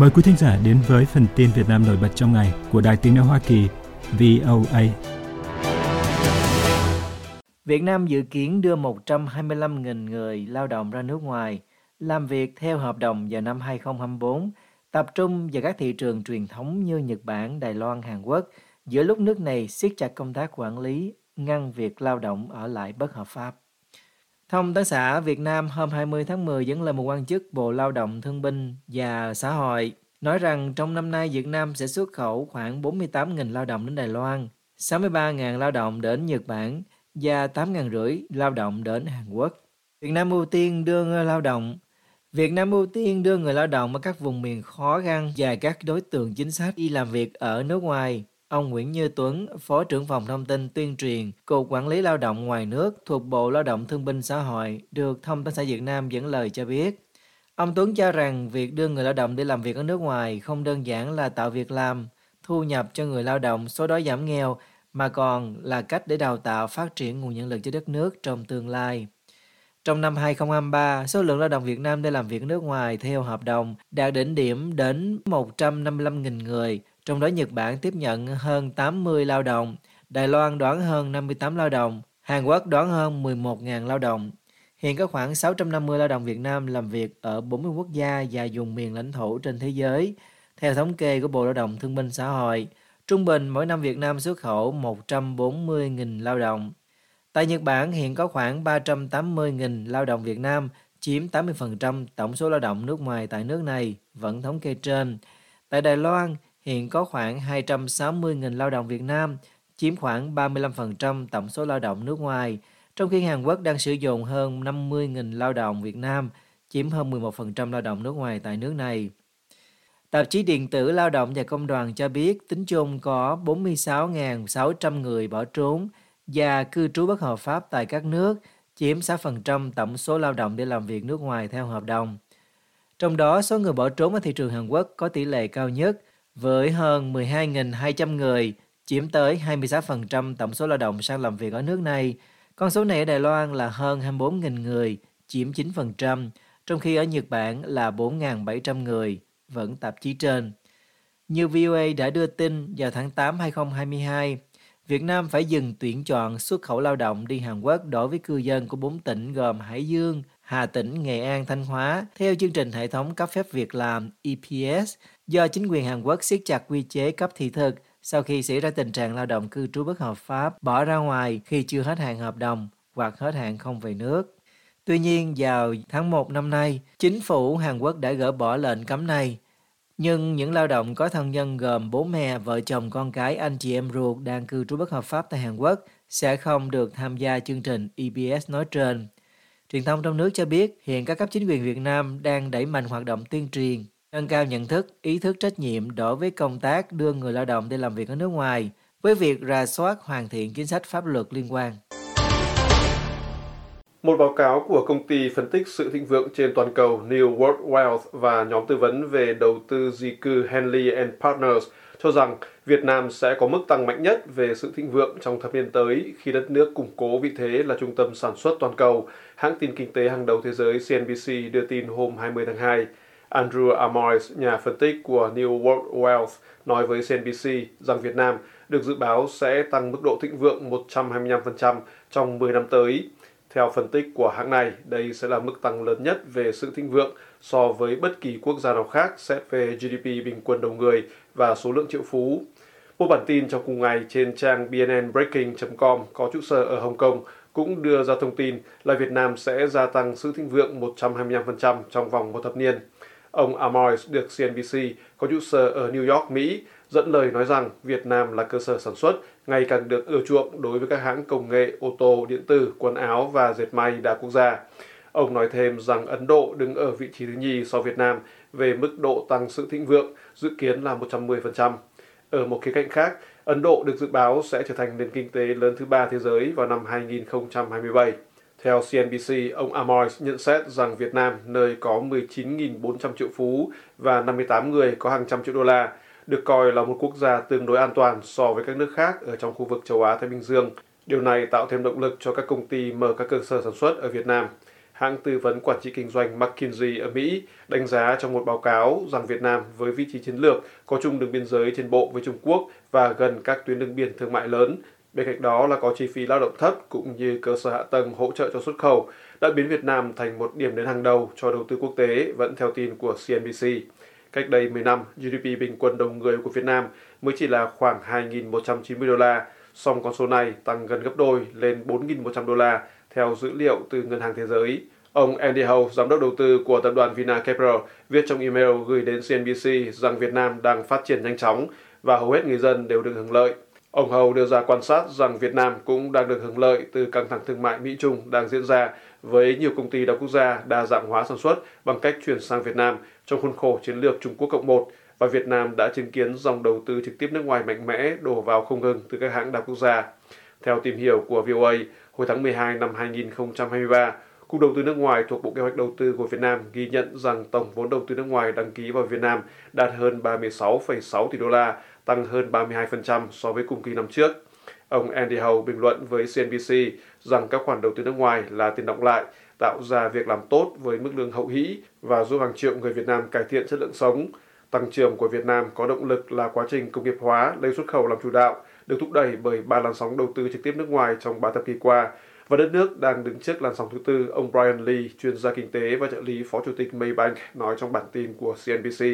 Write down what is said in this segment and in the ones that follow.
Mời quý thính giả đến với phần tin Việt Nam nổi bật trong ngày của Đài Tiếng nói Hoa Kỳ VOA. Việt Nam dự kiến đưa 125.000 người lao động ra nước ngoài làm việc theo hợp đồng vào năm 2024, tập trung vào các thị trường truyền thống như Nhật Bản, Đài Loan, Hàn Quốc, giữa lúc nước này siết chặt công tác quản lý, ngăn việc lao động ở lại bất hợp pháp. Thông tấn xã Việt Nam hôm 20 tháng 10 dẫn lời một quan chức Bộ Lao động Thương binh và Xã hội nói rằng trong năm nay Việt Nam sẽ xuất khẩu khoảng 48.000 lao động đến Đài Loan, 63.000 lao động đến Nhật Bản và 8.500 rưỡi lao động đến Hàn Quốc. Việt Nam ưu tiên đưa người lao động Việt Nam ưu tiên đưa người lao động ở các vùng miền khó khăn và các đối tượng chính sách đi làm việc ở nước ngoài. Ông Nguyễn Như Tuấn, Phó trưởng phòng thông tin tuyên truyền, Cục Quản lý Lao động ngoài nước thuộc Bộ Lao động Thương binh Xã hội, được Thông tấn xã Việt Nam dẫn lời cho biết. Ông Tuấn cho rằng việc đưa người lao động đi làm việc ở nước ngoài không đơn giản là tạo việc làm, thu nhập cho người lao động số đó giảm nghèo, mà còn là cách để đào tạo phát triển nguồn nhân lực cho đất nước trong tương lai. Trong năm 2023, số lượng lao động Việt Nam đi làm việc nước ngoài theo hợp đồng đạt đỉnh điểm đến 155.000 người, trong đó Nhật Bản tiếp nhận hơn 80 lao động, Đài Loan đón hơn 58 lao động, Hàn Quốc đón hơn 11.000 lao động. Hiện có khoảng 650 lao động Việt Nam làm việc ở 40 quốc gia và vùng miền lãnh thổ trên thế giới. Theo thống kê của Bộ Lao động Thương binh Xã hội, trung bình mỗi năm Việt Nam xuất khẩu 140.000 lao động. Tại Nhật Bản hiện có khoảng 380.000 lao động Việt Nam, chiếm 80% tổng số lao động nước ngoài tại nước này, vẫn thống kê trên. Tại Đài Loan, hiện có khoảng 260.000 lao động Việt Nam, chiếm khoảng 35% tổng số lao động nước ngoài, trong khi Hàn Quốc đang sử dụng hơn 50.000 lao động Việt Nam, chiếm hơn 11% lao động nước ngoài tại nước này. Tạp chí điện tử Lao động và Công đoàn cho biết tính chung có 46.600 người bỏ trốn và cư trú bất hợp pháp tại các nước, chiếm 6% tổng số lao động để làm việc nước ngoài theo hợp đồng. Trong đó, số người bỏ trốn ở thị trường Hàn Quốc có tỷ lệ cao nhất, với hơn 12.200 người, chiếm tới 26% tổng số lao động sang làm việc ở nước này. Con số này ở Đài Loan là hơn 24.000 người, chiếm 9%, trong khi ở Nhật Bản là 4.700 người, vẫn tạp chí trên. Như VOA đã đưa tin vào tháng 8 2022, Việt Nam phải dừng tuyển chọn xuất khẩu lao động đi Hàn Quốc đối với cư dân của bốn tỉnh gồm Hải Dương, Hà Tĩnh, Nghệ An, Thanh Hóa theo chương trình hệ thống cấp phép việc làm EPS do chính quyền Hàn Quốc siết chặt quy chế cấp thị thực sau khi xảy ra tình trạng lao động cư trú bất hợp pháp bỏ ra ngoài khi chưa hết hạn hợp đồng hoặc hết hạn không về nước. Tuy nhiên, vào tháng 1 năm nay, chính phủ Hàn Quốc đã gỡ bỏ lệnh cấm này nhưng những lao động có thân nhân gồm bố mẹ, vợ chồng, con cái, anh chị em ruột đang cư trú bất hợp pháp tại Hàn Quốc sẽ không được tham gia chương trình EBS nói trên. Truyền thông trong nước cho biết hiện các cấp chính quyền Việt Nam đang đẩy mạnh hoạt động tuyên truyền, nâng cao nhận thức, ý thức trách nhiệm đối với công tác đưa người lao động đi làm việc ở nước ngoài, với việc rà soát hoàn thiện chính sách pháp luật liên quan. Một báo cáo của công ty phân tích sự thịnh vượng trên toàn cầu New World Wealth và nhóm tư vấn về đầu tư di cư Henley and Partners cho rằng Việt Nam sẽ có mức tăng mạnh nhất về sự thịnh vượng trong thập niên tới khi đất nước củng cố vị thế là trung tâm sản xuất toàn cầu, hãng tin kinh tế hàng đầu thế giới CNBC đưa tin hôm 20 tháng 2. Andrew Amoyes, nhà phân tích của New World Wealth, nói với CNBC rằng Việt Nam được dự báo sẽ tăng mức độ thịnh vượng 125% trong 10 năm tới theo phân tích của hãng này, đây sẽ là mức tăng lớn nhất về sự thịnh vượng so với bất kỳ quốc gia nào khác xét về GDP bình quân đầu người và số lượng triệu phú. Một bản tin trong cùng ngày trên trang bnnbreaking.com có trụ sở ở Hồng Kông cũng đưa ra thông tin là Việt Nam sẽ gia tăng sự thịnh vượng 125% trong vòng một thập niên. Ông Amoris được CNBC có trụ sở ở New York, Mỹ, dẫn lời nói rằng Việt Nam là cơ sở sản xuất ngày càng được ưa chuộng đối với các hãng công nghệ, ô tô, điện tử, quần áo và dệt may đa quốc gia. Ông nói thêm rằng Ấn Độ đứng ở vị trí thứ nhì so Việt Nam về mức độ tăng sự thịnh vượng, dự kiến là 110%. Ở một khía cạnh khác, Ấn Độ được dự báo sẽ trở thành nền kinh tế lớn thứ ba thế giới vào năm 2027. Theo CNBC, ông Amoy nhận xét rằng Việt Nam, nơi có 19.400 triệu phú và 58 người có hàng trăm triệu đô la, được coi là một quốc gia tương đối an toàn so với các nước khác ở trong khu vực châu Á-Thái Bình Dương. Điều này tạo thêm động lực cho các công ty mở các cơ sở sản xuất ở Việt Nam. hãng tư vấn quản trị kinh doanh McKinsey ở Mỹ đánh giá trong một báo cáo rằng Việt Nam với vị trí chiến lược có chung đường biên giới trên bộ với Trung Quốc và gần các tuyến đường biển thương mại lớn. Bên cạnh đó là có chi phí lao động thấp cũng như cơ sở hạ tầng hỗ trợ cho xuất khẩu đã biến Việt Nam thành một điểm đến hàng đầu cho đầu tư quốc tế, vẫn theo tin của CNBC. Cách đây 10 năm, GDP bình quân đầu người của Việt Nam mới chỉ là khoảng 2.190 đô la, song con số này tăng gần gấp đôi lên 4.100 đô la theo dữ liệu từ Ngân hàng Thế giới. Ông Andy Howe, giám đốc đầu tư của tập đoàn Vina Capital, viết trong email gửi đến CNBC rằng Việt Nam đang phát triển nhanh chóng và hầu hết người dân đều được hưởng lợi. Ông Hầu đưa ra quan sát rằng Việt Nam cũng đang được hưởng lợi từ căng thẳng thương mại Mỹ-Trung đang diễn ra với nhiều công ty đa quốc gia đa dạng hóa sản xuất bằng cách chuyển sang Việt Nam trong khuôn khổ chiến lược Trung Quốc Cộng 1 và Việt Nam đã chứng kiến dòng đầu tư trực tiếp nước ngoài mạnh mẽ đổ vào không ngừng từ các hãng đa quốc gia. Theo tìm hiểu của VOA, hồi tháng 12 năm 2023, Cục Đầu tư nước ngoài thuộc Bộ Kế hoạch Đầu tư của Việt Nam ghi nhận rằng tổng vốn đầu tư nước ngoài đăng ký vào Việt Nam đạt hơn 36,6 tỷ đô la, tăng hơn 32% so với cùng kỳ năm trước. Ông Andy Howe bình luận với CNBC rằng các khoản đầu tư nước ngoài là tiền động lại, tạo ra việc làm tốt với mức lương hậu hĩ và giúp hàng triệu người Việt Nam cải thiện chất lượng sống. Tăng trưởng của Việt Nam có động lực là quá trình công nghiệp hóa lấy xuất khẩu làm chủ đạo, được thúc đẩy bởi ba làn sóng đầu tư trực tiếp nước ngoài trong ba thập kỷ qua, và đất nước đang đứng trước làn sóng thứ tư, ông Brian Lee, chuyên gia kinh tế và trợ lý phó chủ tịch Maybank, nói trong bản tin của CNBC.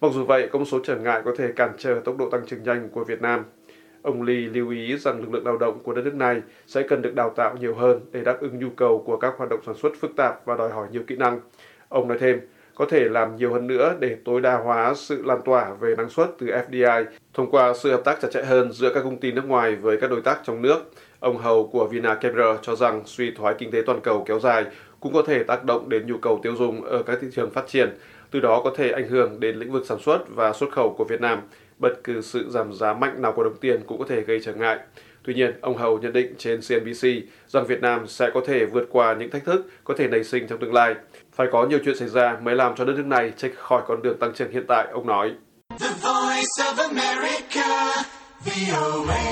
Mặc dù vậy, công số trở ngại có thể cản trở tốc độ tăng trưởng nhanh của Việt Nam. Ông Lee lưu ý rằng lực lượng lao động của đất nước này sẽ cần được đào tạo nhiều hơn để đáp ứng nhu cầu của các hoạt động sản xuất phức tạp và đòi hỏi nhiều kỹ năng. Ông nói thêm, có thể làm nhiều hơn nữa để tối đa hóa sự lan tỏa về năng suất từ FDI thông qua sự hợp tác chặt chẽ hơn giữa các công ty nước ngoài với các đối tác trong nước. Ông Hầu của Vina Capital cho rằng suy thoái kinh tế toàn cầu kéo dài cũng có thể tác động đến nhu cầu tiêu dùng ở các thị trường phát triển, từ đó có thể ảnh hưởng đến lĩnh vực sản xuất và xuất khẩu của Việt Nam. Bất cứ sự giảm giá mạnh nào của đồng tiền cũng có thể gây trở ngại. Tuy nhiên, ông Hầu nhận định trên CNBC rằng Việt Nam sẽ có thể vượt qua những thách thức có thể nảy sinh trong tương lai. Phải có nhiều chuyện xảy ra mới làm cho đất nước này trách khỏi con đường tăng trưởng hiện tại, ông nói. The Voice of America, VOA.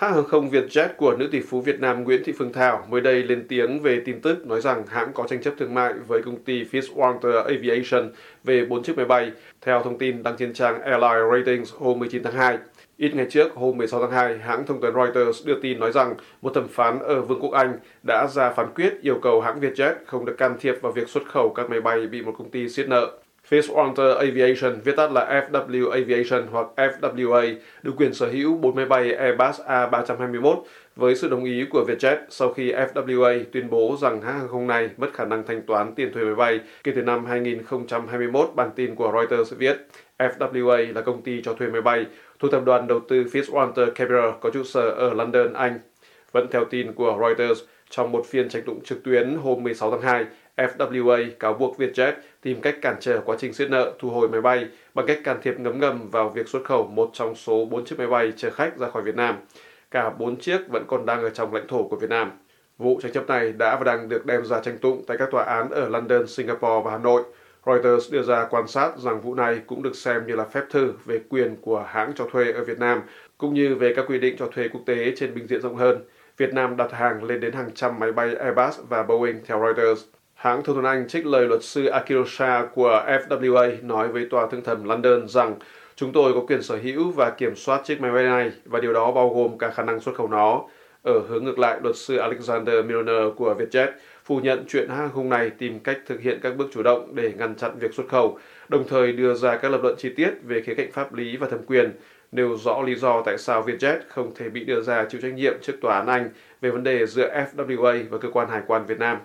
Hãng hàng không Vietjet của nữ tỷ phú Việt Nam Nguyễn Thị Phương Thảo mới đây lên tiếng về tin tức nói rằng hãng có tranh chấp thương mại với công ty Fitzwater Aviation về 4 chiếc máy bay, theo thông tin đăng trên trang Airline Ratings hôm 19 tháng 2. Ít ngày trước, hôm 16 tháng 2, hãng thông tấn Reuters đưa tin nói rằng một thẩm phán ở Vương quốc Anh đã ra phán quyết yêu cầu hãng Vietjet không được can thiệp vào việc xuất khẩu các máy bay bị một công ty siết nợ. Fitzwater Aviation, viết tắt là FW Aviation hoặc FWA, được quyền sở hữu 4 máy bay Airbus A321 với sự đồng ý của Vietjet sau khi FWA tuyên bố rằng hãng hàng không này mất khả năng thanh toán tiền thuê máy bay kể từ năm 2021, bản tin của Reuters viết. FWA là công ty cho thuê máy bay thuộc tập đoàn đầu tư Fitzwater Capital có trụ sở ở London, Anh. Vẫn theo tin của Reuters, trong một phiên tranh tụng trực tuyến hôm 16 tháng 2, FWA cáo buộc Vietjet tìm cách cản trở quá trình siết nợ thu hồi máy bay bằng cách can thiệp ngấm ngầm vào việc xuất khẩu một trong số 4 chiếc máy bay chở khách ra khỏi Việt Nam. Cả 4 chiếc vẫn còn đang ở trong lãnh thổ của Việt Nam. Vụ tranh chấp này đã và đang được đem ra tranh tụng tại các tòa án ở London, Singapore và Hà Nội. Reuters đưa ra quan sát rằng vụ này cũng được xem như là phép thử về quyền của hãng cho thuê ở Việt Nam, cũng như về các quy định cho thuê quốc tế trên bình diện rộng hơn. Việt Nam đặt hàng lên đến hàng trăm máy bay Airbus và Boeing theo Reuters. Hãng thông tấn Anh trích lời luật sư Akil Shah của FWA nói với tòa thương thẩm London rằng chúng tôi có quyền sở hữu và kiểm soát chiếc máy bay này và điều đó bao gồm cả khả năng xuất khẩu nó. Ở hướng ngược lại, luật sư Alexander Milner của Vietjet phủ nhận chuyện hãng không này tìm cách thực hiện các bước chủ động để ngăn chặn việc xuất khẩu, đồng thời đưa ra các lập luận chi tiết về khía cạnh pháp lý và thẩm quyền, nêu rõ lý do tại sao Vietjet không thể bị đưa ra chịu trách nhiệm trước tòa án Anh về vấn đề giữa FWA và cơ quan hải quan Việt Nam.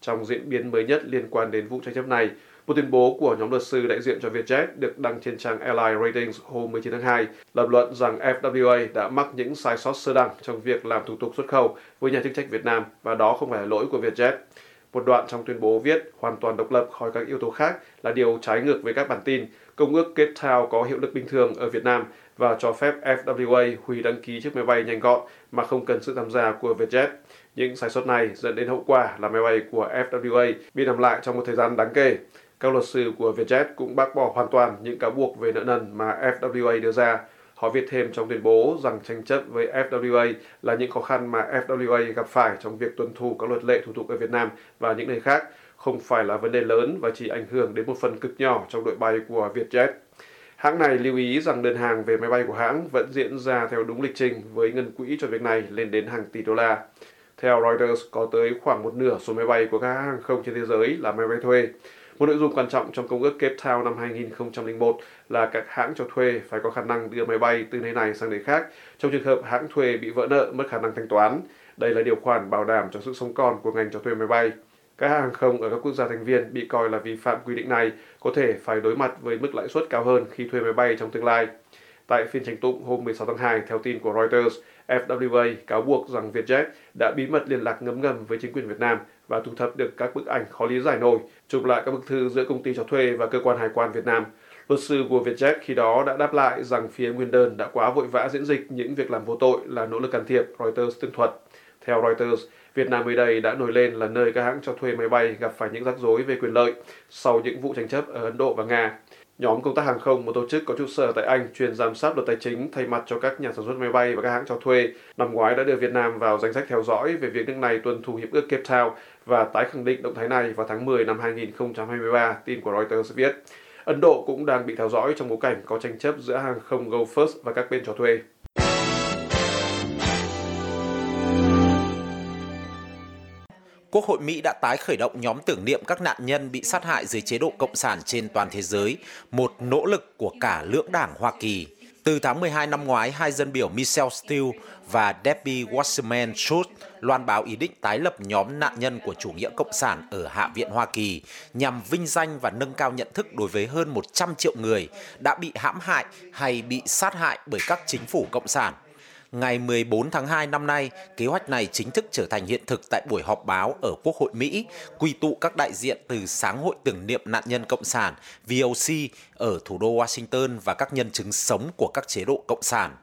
Trong diễn biến mới nhất liên quan đến vụ tranh chấp này, một tuyên bố của nhóm luật sư đại diện cho Vietjet được đăng trên trang Airline Ratings hôm 19 tháng 2 lập luận rằng FWA đã mắc những sai sót sơ đẳng trong việc làm thủ tục xuất khẩu với nhà chức trách Việt Nam và đó không phải là lỗi của Vietjet. Một đoạn trong tuyên bố viết hoàn toàn độc lập khỏi các yếu tố khác là điều trái ngược với các bản tin. Công ước Cape Town có hiệu lực bình thường ở Việt Nam và cho phép FWA hủy đăng ký chiếc máy bay nhanh gọn mà không cần sự tham gia của Vietjet. Những sai sót này dẫn đến hậu quả là máy bay của FWA bị nằm lại trong một thời gian đáng kể. Các luật sư của Vietjet cũng bác bỏ hoàn toàn những cáo buộc về nợ nần mà FWA đưa ra. Họ viết thêm trong tuyên bố rằng tranh chấp với FWA là những khó khăn mà FWA gặp phải trong việc tuân thủ các luật lệ thủ tục ở Việt Nam và những nơi khác, không phải là vấn đề lớn và chỉ ảnh hưởng đến một phần cực nhỏ trong đội bay của Vietjet. Hãng này lưu ý rằng đơn hàng về máy bay của hãng vẫn diễn ra theo đúng lịch trình với ngân quỹ cho việc này lên đến hàng tỷ đô la. Theo Reuters, có tới khoảng một nửa số máy bay của các hãng hàng không trên thế giới là máy bay thuê. Một nội dung quan trọng trong Công ước Cape Town năm 2001 là các hãng cho thuê phải có khả năng đưa máy bay từ nơi này sang nơi khác trong trường hợp hãng thuê bị vỡ nợ mất khả năng thanh toán. Đây là điều khoản bảo đảm cho sự sống còn của ngành cho thuê máy bay. Các hãng hàng không ở các quốc gia thành viên bị coi là vi phạm quy định này có thể phải đối mặt với mức lãi suất cao hơn khi thuê máy bay trong tương lai. Tại phiên tranh tụng hôm 16 tháng 2, theo tin của Reuters, FWA cáo buộc rằng Vietjet đã bí mật liên lạc ngấm ngầm với chính quyền Việt Nam và thu thập được các bức ảnh khó lý giải nổi, chụp lại các bức thư giữa công ty cho thuê và cơ quan hải quan Việt Nam. Luật sư của Vietjet khi đó đã đáp lại rằng phía nguyên đơn đã quá vội vã diễn dịch những việc làm vô tội là nỗ lực can thiệp, Reuters tường thuật. Theo Reuters, Việt Nam mới đây đã nổi lên là nơi các hãng cho thuê máy bay gặp phải những rắc rối về quyền lợi sau những vụ tranh chấp ở Ấn Độ và Nga. Nhóm công tác hàng không, một tổ chức có trụ sở tại Anh chuyên giám sát luật tài chính thay mặt cho các nhà sản xuất máy bay và các hãng cho thuê, năm ngoái đã đưa Việt Nam vào danh sách theo dõi về việc nước này tuân thủ hiệp ước Cape Town và tái khẳng định động thái này vào tháng 10 năm 2023, tin của Reuters viết. Ấn Độ cũng đang bị theo dõi trong bối cảnh có tranh chấp giữa hàng không Go First và các bên cho thuê. Quốc hội Mỹ đã tái khởi động nhóm tưởng niệm các nạn nhân bị sát hại dưới chế độ cộng sản trên toàn thế giới, một nỗ lực của cả lưỡng đảng Hoa Kỳ. Từ tháng 12 năm ngoái, hai dân biểu Michelle Steele và Debbie Wasserman Schultz loan báo ý định tái lập nhóm nạn nhân của chủ nghĩa cộng sản ở Hạ viện Hoa Kỳ nhằm vinh danh và nâng cao nhận thức đối với hơn 100 triệu người đã bị hãm hại hay bị sát hại bởi các chính phủ cộng sản ngày 14 tháng 2 năm nay, kế hoạch này chính thức trở thành hiện thực tại buổi họp báo ở Quốc hội Mỹ, quy tụ các đại diện từ Sáng hội tưởng niệm nạn nhân Cộng sản VOC ở thủ đô Washington và các nhân chứng sống của các chế độ Cộng sản.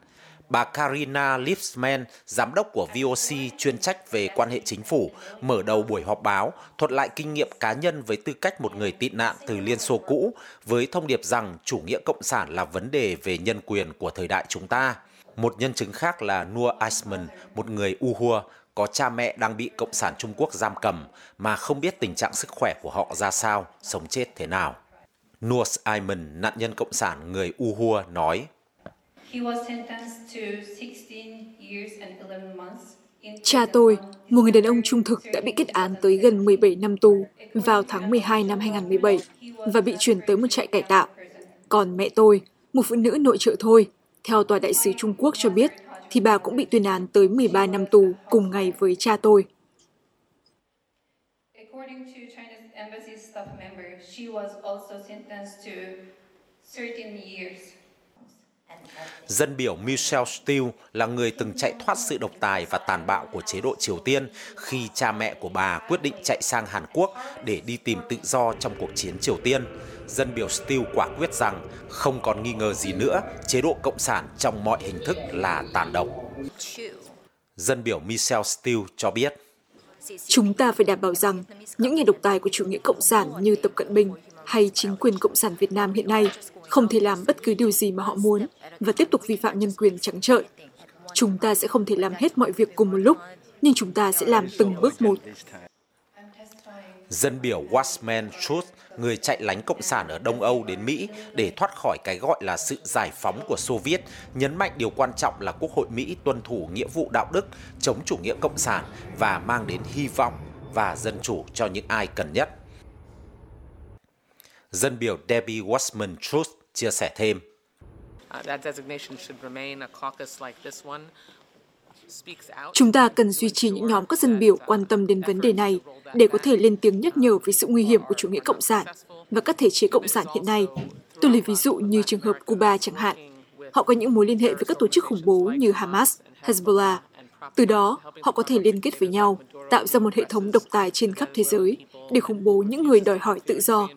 Bà Karina Lipsman, giám đốc của VOC chuyên trách về quan hệ chính phủ, mở đầu buổi họp báo, thuật lại kinh nghiệm cá nhân với tư cách một người tị nạn từ Liên Xô cũ, với thông điệp rằng chủ nghĩa cộng sản là vấn đề về nhân quyền của thời đại chúng ta. Một nhân chứng khác là Nur Eisman, một người Uyghur có cha mẹ đang bị Cộng sản Trung Quốc giam cầm mà không biết tình trạng sức khỏe của họ ra sao, sống chết thế nào. Nur Eisman, nạn nhân Cộng sản người Uyghur nói, Cha tôi, một người đàn ông trung thực đã bị kết án tới gần 17 năm tù vào tháng 12 năm 2017 và bị chuyển tới một trại cải tạo. Còn mẹ tôi, một phụ nữ nội trợ thôi, theo tòa đại sứ Trung Quốc cho biết, thì bà cũng bị tuyên án tới 13 năm tù cùng ngày với cha tôi. Dân biểu Michelle Steele là người từng chạy thoát sự độc tài và tàn bạo của chế độ Triều Tiên khi cha mẹ của bà quyết định chạy sang Hàn Quốc để đi tìm tự do trong cuộc chiến Triều Tiên dân biểu Steele quả quyết rằng không còn nghi ngờ gì nữa, chế độ cộng sản trong mọi hình thức là tàn độc. Dân biểu Michelle Steele cho biết. Chúng ta phải đảm bảo rằng những nhà độc tài của chủ nghĩa cộng sản như Tập Cận Bình hay chính quyền Cộng sản Việt Nam hiện nay không thể làm bất cứ điều gì mà họ muốn và tiếp tục vi phạm nhân quyền trắng trợn. Chúng ta sẽ không thể làm hết mọi việc cùng một lúc, nhưng chúng ta sẽ làm từng bước một. Dân biểu Watchman Schultz người chạy lánh Cộng sản ở Đông Âu đến Mỹ để thoát khỏi cái gọi là sự giải phóng của Xô Viết, nhấn mạnh điều quan trọng là Quốc hội Mỹ tuân thủ nghĩa vụ đạo đức, chống chủ nghĩa Cộng sản và mang đến hy vọng và dân chủ cho những ai cần nhất. Dân biểu Debbie Wasserman Truth chia sẻ thêm. Uh, Chúng ta cần duy trì những nhóm các dân biểu quan tâm đến vấn đề này để có thể lên tiếng nhắc nhở về sự nguy hiểm của chủ nghĩa cộng sản và các thể chế cộng sản hiện nay. Tôi lấy ví dụ như trường hợp Cuba chẳng hạn. Họ có những mối liên hệ với các tổ chức khủng bố như Hamas, Hezbollah. Từ đó, họ có thể liên kết với nhau, tạo ra một hệ thống độc tài trên khắp thế giới để khủng bố những người đòi hỏi tự do.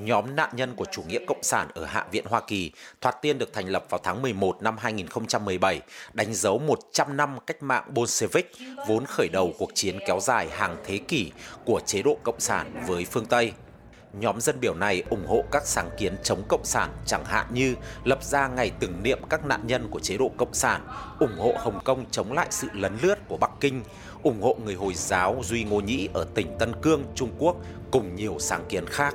Nhóm nạn nhân của chủ nghĩa cộng sản ở Hạ viện Hoa Kỳ thoạt tiên được thành lập vào tháng 11 năm 2017, đánh dấu 100 năm cách mạng Bolshevik, vốn khởi đầu cuộc chiến kéo dài hàng thế kỷ của chế độ cộng sản với phương Tây. Nhóm dân biểu này ủng hộ các sáng kiến chống cộng sản chẳng hạn như lập ra ngày tưởng niệm các nạn nhân của chế độ cộng sản, ủng hộ Hồng Kông chống lại sự lấn lướt của Bắc Kinh, ủng hộ người Hồi giáo Duy Ngô Nhĩ ở tỉnh Tân Cương, Trung Quốc cùng nhiều sáng kiến khác.